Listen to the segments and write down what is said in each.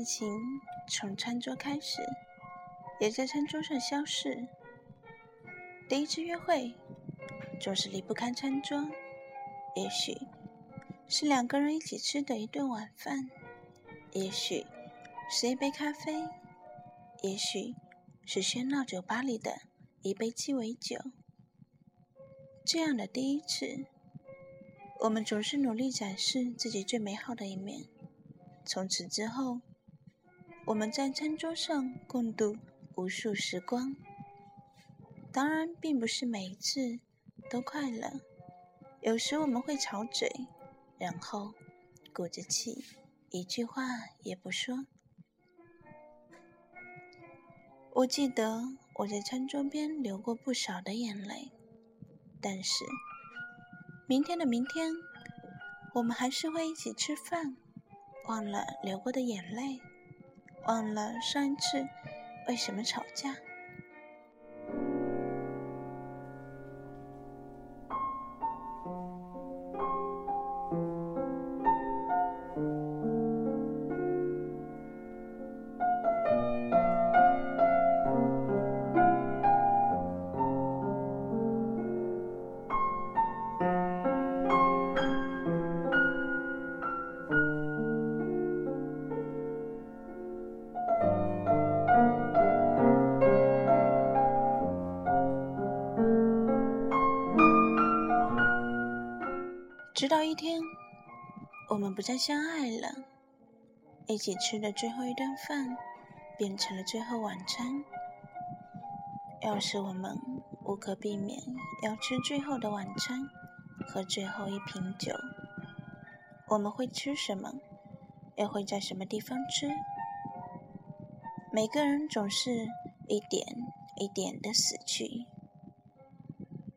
爱情从餐桌开始，也在餐桌上消逝。第一次约会总是离不开餐桌，也许是两个人一起吃的一顿晚饭，也许是一杯咖啡，也许是喧闹酒吧里的一杯鸡尾酒。这样的第一次，我们总是努力展示自己最美好的一面。从此之后，我们在餐桌上共度无数时光。当然，并不是每一次都快乐，有时我们会吵嘴，然后鼓着气，一句话也不说。我记得我在餐桌边流过不少的眼泪，但是明天的明天，我们还是会一起吃饭。忘了流过的眼泪，忘了上一次为什么吵架。到一天，我们不再相爱了，一起吃的最后一顿饭变成了最后晚餐。要是我们无可避免要吃最后的晚餐和最后一瓶酒，我们会吃什么？又会在什么地方吃？每个人总是一点一点的死去。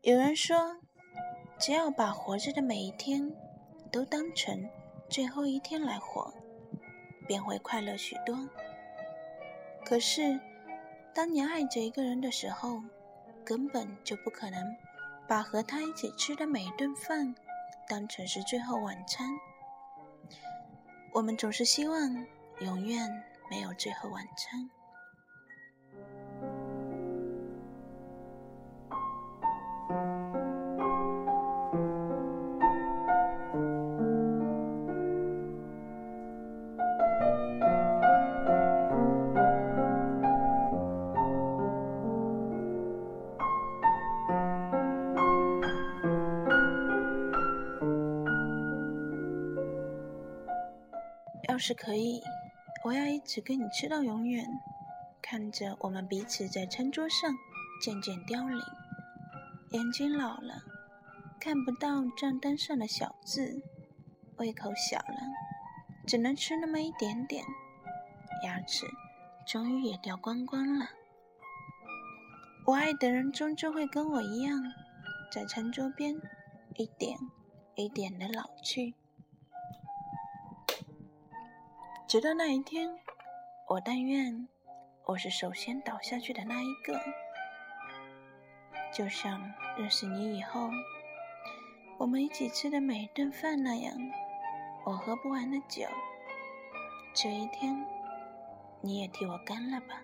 有人说。只要把活着的每一天都当成最后一天来活，便会快乐许多。可是，当你爱着一个人的时候，根本就不可能把和他一起吃的每一顿饭当成是最后晚餐。我们总是希望永远没有最后晚餐。是可以，我要一直跟你吃到永远，看着我们彼此在餐桌上渐渐凋零，眼睛老了，看不到账单上的小字，胃口小了，只能吃那么一点点，牙齿终于也掉光光了。我爱的人终究会跟我一样，在餐桌边一点一点的老去。直到那一天，我但愿我是首先倒下去的那一个。就像认识你以后，我们一起吃的每一顿饭那样，我喝不完的酒，这一天你也替我干了吧。